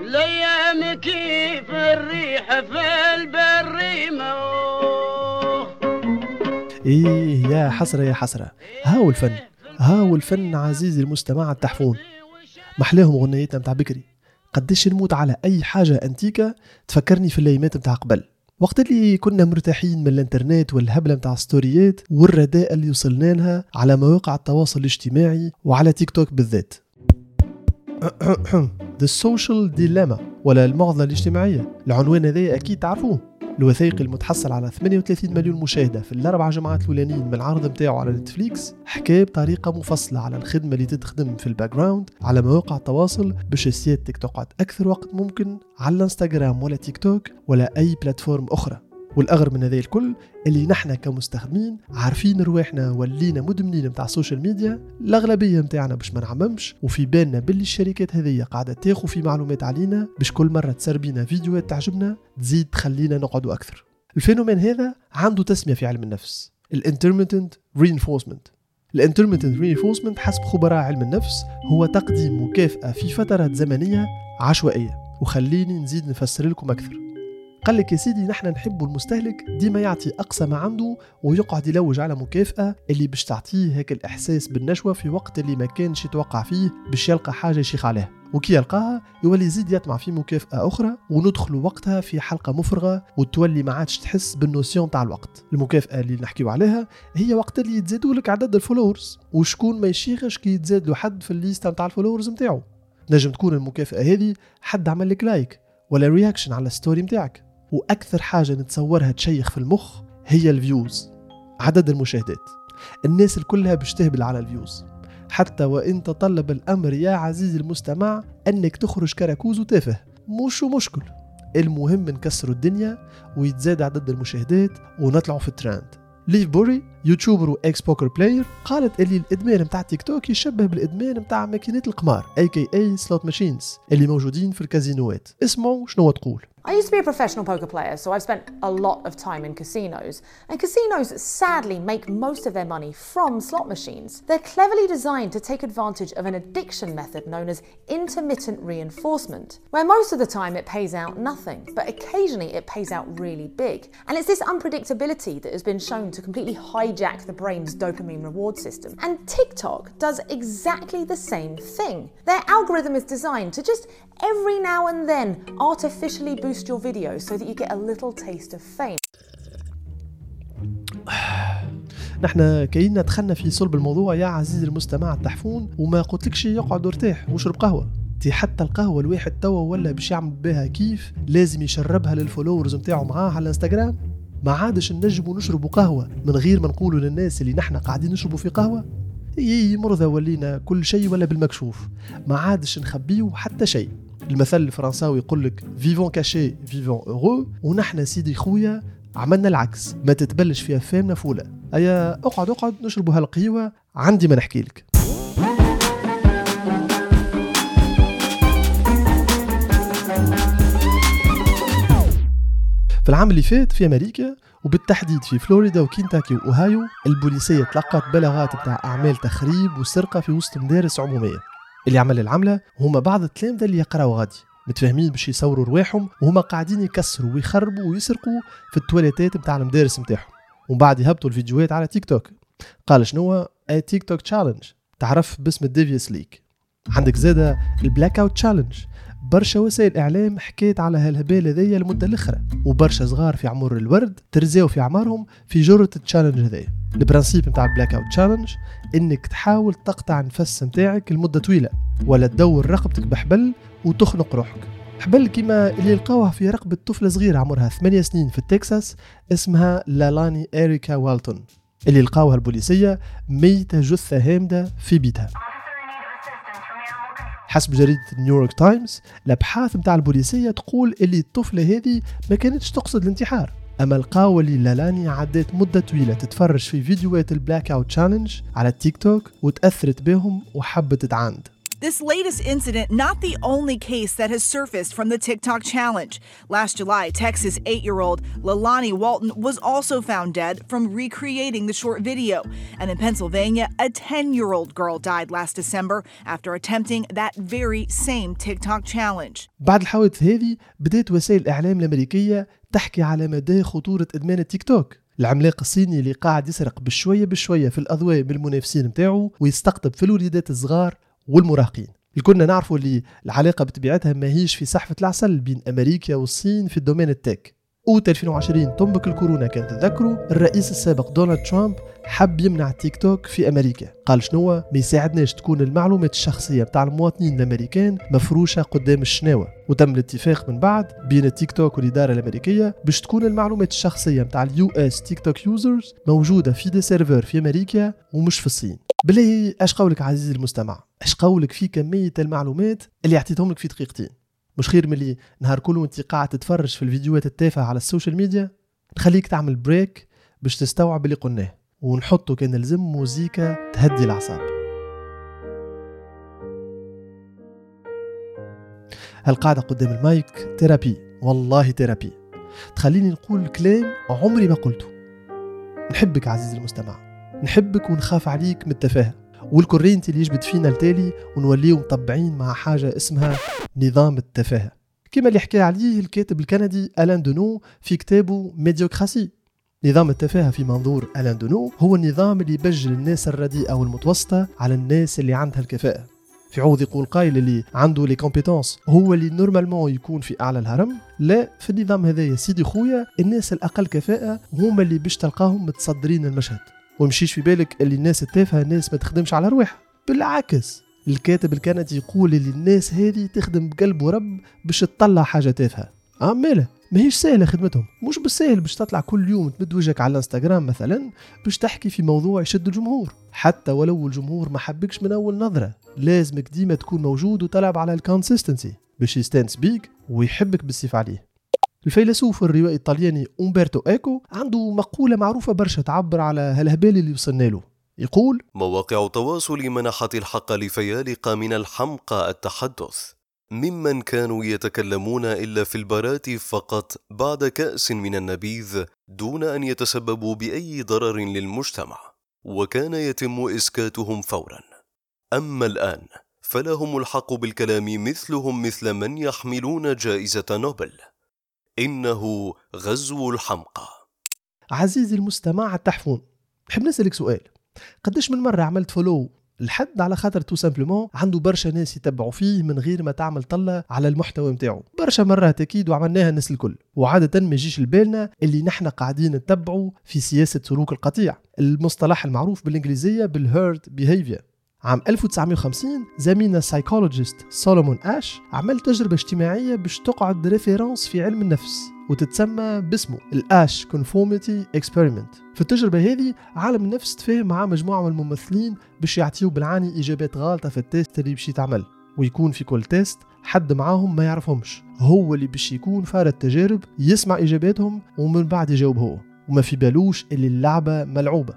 الأيام كيف الريح في البريمة إيه يا حسرة يا حسرة. هاو الفن هاو الفن عزيزي المستمع التحفون. محلاهم غنيتنا متاع بكري. قديش نموت على أي حاجة انتيكة تفكرني في الايامات متاع قبل. وقت اللي كنا مرتاحين من الانترنت والهبلة متاع ستوريات والرداء اللي وصلنا لها على مواقع التواصل الاجتماعي وعلى تيك توك بالذات. The Social Dilemma ولا المعضلة الاجتماعية. العنوان هذا أكيد تعرفوه. الوثائقي المتحصل على 38 مليون مشاهدة في الأربع جمعات الأولانيين من العرض متاعه على نتفليكس حكى بطريقة مفصلة على الخدمة اللي تتخدم في ال background على مواقع التواصل باش سيادتك تقعد أكثر وقت ممكن على الانستغرام ولا تيك توك ولا أي plateforme أخرى. والأغرب من هذا الكل اللي نحن كمستخدمين عارفين رواحنا ولينا مدمنين متاع ال social media الأغلبية متاعنا باش ما نعممش وفي بالنا باللي الشركات هذه قاعدة تاخذ في معلومات علينا باش كل مرة تسربينا فيديوهات تعجبنا تزيد تخلينا نقعدوا أكثر. ال phénomène هذا عنده تسمية في علم النفس ال intermittent reinforcement. ال intermittent reinforcement حسب خبراء علم النفس هو تقديم مكافأة في فترات زمنية عشوائية وخليني نزيد نفسر لكم أكثر. قال لك يا سيدي نحن نحب المستهلك ديما يعطي أقصى ما عنده ويقعد يلوج على مكافأة اللي باش تعطيه هيك الإحساس بالنشوة في وقت اللي ما كانش يتوقع فيه باش يلقى حاجة يشيخ عليها. وكي يلقاها يولي يزيد يطمع في مكافأة أخرى وندخلوا وقتها في حلقة مفرغة وتولي ما عادش تحس بال notion تاع الوقت. المكافأة اللي نحكيو عليها هي وقت اللي يتزادوا لك عدد ال followers. وشكون ما يشيخش كي يتزاد له حد في الليستا نتاع ال followers نتاعو. نجم تكون المكافأة هذه حد عمل لك like ولا reaction على ال story نتاعك. وأكثر حاجة نتصورها تشيخ في المخ هي ال views عدد المشاهدات. الناس الكلها باش تهبل على ال views. حتى وإن تطلب الأمر يا عزيزي المستمع أنك تخرج كراكوز وتافه. مش مشكل. المهم نكسروا الدنيا ويتزاد عدد المشاهدات ونطلعوا في الترند. ليف بوري يوتيوبر واكس بوكر بلاير قالت اللي الادمان متاع تيك توك يشبه بالادمان متاع ماكينات القمار اي كي اي سلوت ماشينز اللي موجودين في الكازينوات اسمعوا شنو تقول I used to be a professional poker player, so I've spent a lot of time in casinos. And casinos sadly make most of their money from slot machines. They're cleverly designed to take advantage of an addiction method known as intermittent reinforcement, where most of the time it pays out nothing, but occasionally it pays out really big. And it's this unpredictability that has been shown to completely hijack the brain's dopamine reward system. And TikTok does exactly the same thing. Their algorithm is designed to just every now and then artificially boost your video so that you get a little taste of fame. نحن كأننا دخلنا في صلب الموضوع يا عزيزي المستمع التحفون وما قلتلكش اقعد وارتاح واشرب قهوه تي حتى القهوه الواحد توا ولا باش يعمل بها كيف لازم يشربها لل followers نتاعو معاه على الانستغرام ما عادش نجموا نشربوا قهوة من غير ما نقولوا للناس اللي نحن قاعدين نشربوا في قهوة؟ إي مرضى ولينا كل شيء ولا بالمكشوف. ما عادش نخبيو حتى شيء. المثل الفرنساوي يقول لك vivons cachés vivons heureux ونحن سيدي خويا عملنا العكس. ما تتبلش في فامنا فوله أيا أقعد أقعد نشربوا هالقهوة عندي ما نحكي لك. في العام اللي فات في أمريكا وبالتحديد في فلوريدا وكينتاكي وأوهايو البوليسية تلقت بلاغات بتاع أعمال تخريب وسرقة في وسط مدارس عمومية. اللي عمل العملة هما بعض التلامذه اللي يقراوا غادي. متفاهمين باش يصوروا رواحهم وهما قاعدين يكسروا ويخربوا ويسرقوا في التواليتات بتاع المدارس نتاعهم ومن بعد يهبطوا الفيديوهات على تيك توك. قال شنو تيك توك challenge تعرف باسم ال Devious Lick عندك زاده ال blackout challenge برشا وسائل إعلام حكيت على هالهبال هذيا المدة الأخرى. وبرشا صغار في عمر الورد ترزاو في أعمارهم في جرة ال challenge هذايا ال principe نتاع ال blackout challenge إنك تحاول تقطع النفس نتاعك لمدة طويلة ولا تدور رقبتك بحبل وتخنق روحك. حبل كيما اللي لقاوها في رقبة طفلة صغيرة عمرها 8 سنين في تكساس اسمها لالاني إريكا والتون. اللي لقاوها البوليسية ميتة جثة هامدة في بيتها. حسب جريدة نيويورك تايمز الأبحاث متاع البوليسية تقول إللي الطفلة هذه ما كانتش تقصد الانتحار. أما لقاو اللي لالاني عدت مدة طويلة تتفرج في فيديوهات ال Blackout Challenge على التيك توك وتأثرت بهم وحبت تعاند This latest incident, not the only case that has surfaced from the TikTok challenge. Last July, Texas eight year old Lalani Walton was also found dead from recreating the short video. And in Pennsylvania, a 10 year old girl died last December after attempting that very same TikTok challenge. بعد الحوادث هذه بدأت وسائل الإعلام الأمريكية تحكي على مدى خطورة إدمان التيك توك العملاق الصيني اللي قاعد يسرق بشوية بشوية في الأضواء من المنافسين متاعه ويستقطب في الوليدات الصغار والمراهقين. الكلنا نعرفوا اللي العلاقة بطبيعتها ماهيش في سحفة العسل بين أمريكا والصين في الدومين التك أوت 2020 تنبك الكورونا. كان تذكروا الرئيس السابق دونالد ترامب حب يمنع تيك توك في أمريكا. قال شنو ما يساعدناش تكون المعلومات الشخصية بتاع المواطنين الأمريكان مفروشة قدام الشناوة. وتم الاتفاق من بعد بين التيك توك والإدارة الأمريكية باش تكون المعلومات الشخصية بتاع ال US TikTok users موجودة في des serveurs في أمريكا ومش في الصين. بالله اش قولك عزيزي المستمع؟ اش قولك في كمية المعلومات اللي اعطيتهم لك في دقيقتين؟ مش خير ملي نهار كله وانت قاعد تتفرج في الفيديوهات التافهة على ال social media نخليك تعمل break باش تستوعب اللي قلناه. ونحطه كان لزم موزيكا تهدي الأعصاب. هالقعدة قدام ال mic therapy والله therapy تخليني نقول كلام عمري ما قلته. نحبك عزيزي المستمع. نحبك ونخاف عليك من التفاهة. والكورينتي اللي يجبد فينا التالي ونوليو مطبعين مع حاجة اسمها نظام التفاهة. كما اللي حكى عليه الكاتب الكندي ألان دونو في كتابه Médiocratie. نظام التفاهة في منظور ألان دونو هو النظام اللي يبجل الناس الرديئة والمتوسطة على الناس اللي عندها الكفاءة. في عوض يقول قايل اللي عنده les compétences هو اللي normalement يكون في أعلى الهرم. لا في النظام هذايا سيدي خويا الناس الأقل كفاءة هما اللي باش تلقاهم متصدرين المشهد. ومشيش في بالك اللي الناس التافهة الناس ما تخدمش على روحها بالعكس. الكاتب الكندي يقول اللي الناس هذه تخدم بقلب ورب باش تطلع حاجة تافهة. آه ماله ماهيش سهلة خدمتهم. مش بالسهل باش تطلع كل يوم تمد وجهك على الانستغرام مثلا باش تحكي في موضوع يشد الجمهور. حتى ولو الجمهور ما حبكش من أول نظرة لازمك ديما تكون موجود وتلعب على ال consistency باش يستانس بيك ويحبك بالسيف عليه. الفيلسوف الروائي الطلياني أمبرتو إيكو عنده مقولة معروفة برشا تعبر على هالهبال اللي وصلنا له. يقول مواقع التواصل منحت الحق لفيالق من الحمقى التحدث. ممن كانوا يتكلمون إلا في البارات فقط بعد كأس من النبيذ دون أن يتسببوا بأي ضرر للمجتمع وكان يتم إسكاتهم فورا. أما الآن فلهم الحق بالكلام مثلهم مثل من يحملون جائزة نوبل. إنه غزو الحمقى. عزيزي المستمع التحفون نحب نسألك سؤال. قديش من مرة عملت follow لحد على خاطر tout simplement عنده برشا ناس يتبعوا فيه من غير ما تعمل طلة على المحتوى نتاعو برشا مرات أكيد وعملناها الناس الكل. وعادة ما يجيش لبالنا اللي نحن قاعدين نتبعوا في سياسة سلوك القطيع. المصطلح المعروف بالإنجليزية بال herd behavior عام 1950 زميلنا ال psychologist سولومون آش عمل تجربة اجتماعية باش تقعد référence في علم النفس. وتتسمى باسمه ال Asch conformity experiment في التجربة هذه عالم النفس تفاهم مع مجموعة من الممثلين باش يعطيو بالعاني إجابات غالطة في ال test اللي باش يتعمل. ويكون في كل test حد معاهم ما يعرفهمش. هو اللي باش يكون فار التجارب يسمع إجاباتهم ومن بعد يجاوب هو وما في بالوش اللي اللعبة ملعوبة.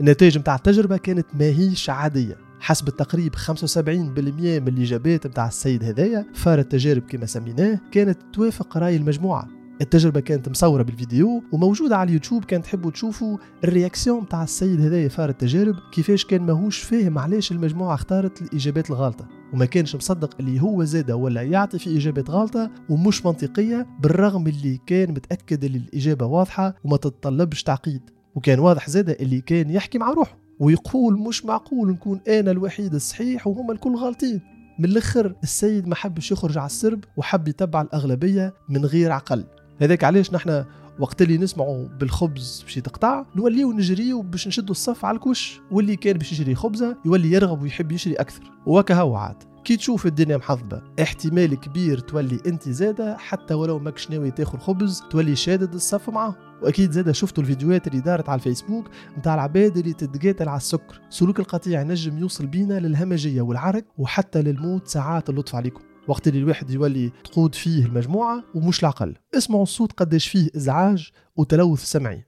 النتائج متاع التجربة كانت ماهيش عادية. حسب التقريب 75% من الإجابات متاع السيد هذايا فار التجارب كما سميناه كانت توافق رأي المجموعة. التجربة كانت مصورة بالفيديو وموجودة على اليوتيوب كان تحبوا تشوفوا الرياكسيون متاع السيد هذايا فار التجارب كيفاش كان ماهوش فاهم علاش المجموعة اختارت الإجابات الغالطة وما كانش مصدق اللي هو زاده ولا يعطي في إجابات غالطة ومش منطقية بالرغم اللي كان متأكد اللي الإجابة واضحة وما تتطلبش تعقيد. وكان واضح زاده اللي كان يحكي مع روحه ويقول مش معقول نكون أنا الوحيد الصحيح وهما الكل غالطين من الأخر السيد ما حبش يخرج على السرب وحب يتبع الأغلبية من غير عقل. هذاك علاش نحن وقت اللي نسمعوا بالخبز باش يتقطع نوليو نجريو باش نشدوا الصف على الكوش. واللي كان باش يشري خبزة يولي يرغب ويحب يشري أكثر. هو عاد. كي تشوف الدنيا محظبة احتمال كبير تولي أنت زادة حتى ولو ماكش ناوي تاخذ خبز تولي شادد الصف معاه. وأكيد زادة شفتوا الفيديوهات اللي دارت على الفيسبوك نتاع العباد اللي تتقاتل على السكر. سلوك القطيع نجم يوصل بينا للهمجية والعرك وحتى للموت ساعات اللطف عليكم. وقت اللي الواحد يولي تقود فيه المجموعة ومش العقل. اسمعوا الصوت قداش فيه إزعاج وتلوث سمعي.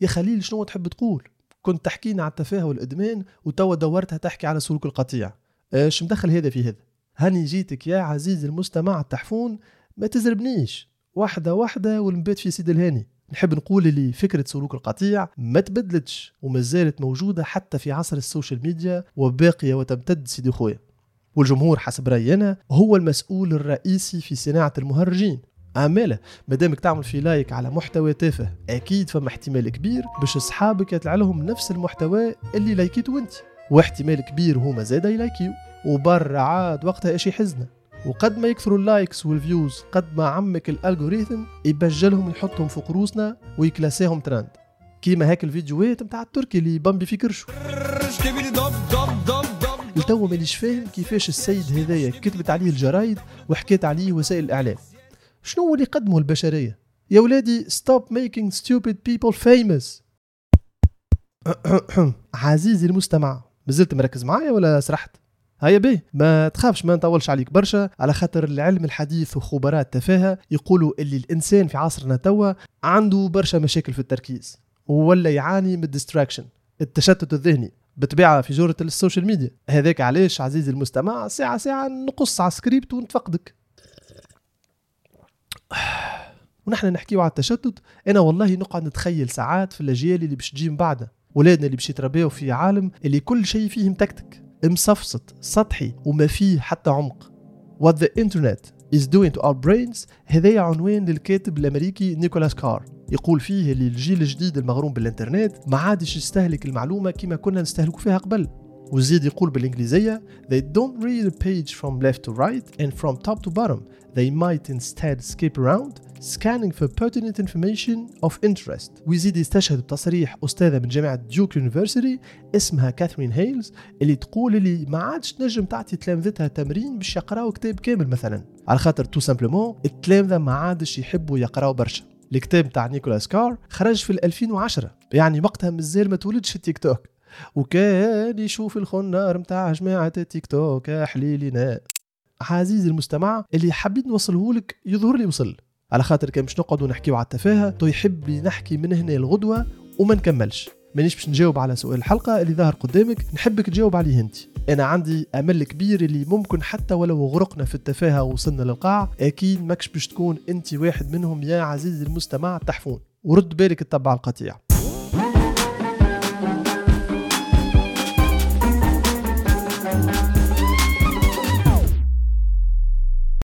يا خليل شنو تحب تقول؟ كنت تحكينا على التفاهة والإدمان وتوا دورتها تحكي على سلوك القطيع. إيش مدخل هذا في هذا؟ هاني جيتك يا عزيزي المستمع التحفون ما تزربنيش. واحدة واحدة والمبات في سيد الهاني. نحب نقول اللي فكرة سلوك القطيع ما تبدلتش وما زالت موجودة حتى في عصر ال social media وباقية وتمتد سيدي خويا. والجمهور حسب رأيي أنا هو المسؤول الرئيسي في صناعة المهرجين. عمالة مادامك تعمل في like على محتوى تافه أكيد فما احتمال كبير باش أصحابك يطلع لهم نفس المحتوى اللي لايكيتو أنت. واحتمال كبير هما زادا يلايكيو وبرا عاد وقتها إشي حزنة وقد ما يكثروا ال likes وال views قد ما عمك ال algorithm يبجلهم يحطهم فوق روسنا ويكلاسيهم ترند. كيما هاك الفيديوهات متاع التركي اللي بامبي في كرشو لتوا مانيش فاهم كيفاش السيد هذايا كتبت عليه الجرايد وحكيت عليه وسائل الإعلام. شنو اللي قدمه للبشرية؟ يا ولادي stop making stupid people famous. عزيزي المستمع مازلت مركز معايا ولا سرحت؟ هيا بيه ما تخافش ما نطولش عليك برشا. على خاطر العلم الحديث وخبراء التفاهة يقولوا اللي الإنسان في عصرنا توا عنده برشا مشاكل في التركيز ولا يعاني من ال distraction التشتت الذهني بطبيعة في جرة ال social media. هذاك علاش عزيزي المستمع ساعة ساعة نقص على سكريبت ونتفقدك. ونحن نحكيو على التشتت. أنا والله نقعد نتخيل ساعات في الأجيال اللي باش تجي من بعدنا ولادنا اللي باش يتربيو في عالم اللي كل شيء فيه متكتك مصفصط سطحي وما فيه حتى عمق. What the internet is doing to our brains هذا عنوان للكاتب الأمريكي نيكولاس كار. يقول فيه اللي الجيل الجديد المغروم بالإنترنت ما عادش يستهلك المعلومة كما كنا نستهلكوا فيها قبل. وزيد يقول بالإنجليزية They don't read a page from left to right and from top to bottom. They might instead skip around scanning for pertinent information of interest. ويزيد يستشهد بتصريح أستاذة من جامعة Duke University اسمها كاثرين هيلز اللي تقول اللي ما عادش تنجم تعطي تلامذتها تمرين باش يقراوا كتاب كامل مثلا. على خاطر tout simplement التلامذة ما عادش يحبوا يقراوا برشا. الكتاب تاع نيكولاس كار خرج في 2010 يعني وقتها مازال ما تولدش التيك توك. وكان يشوف الخنار متاع جماعة التيك توك حليلنا عزيزي المستمع اللي حبيت نوصله لك يظهر لي وصل. على خاطر كان باش نقعدوا نحكيو على التفاهة تو يحب نحكي من هنا الغدوة وما نكملش. مانيش باش نجاوب على سؤال الحلقة اللي ظهر قدامك نحبك تجاوب عليه أنت. أنا عندي أمل كبير اللي ممكن حتى ولو غرقنا في التفاهة ووصلنا للقاع أكيد ماكش باش تكون أنت واحد منهم يا عزيزي المستمع التحفون ورد بالك تتبع القطيع.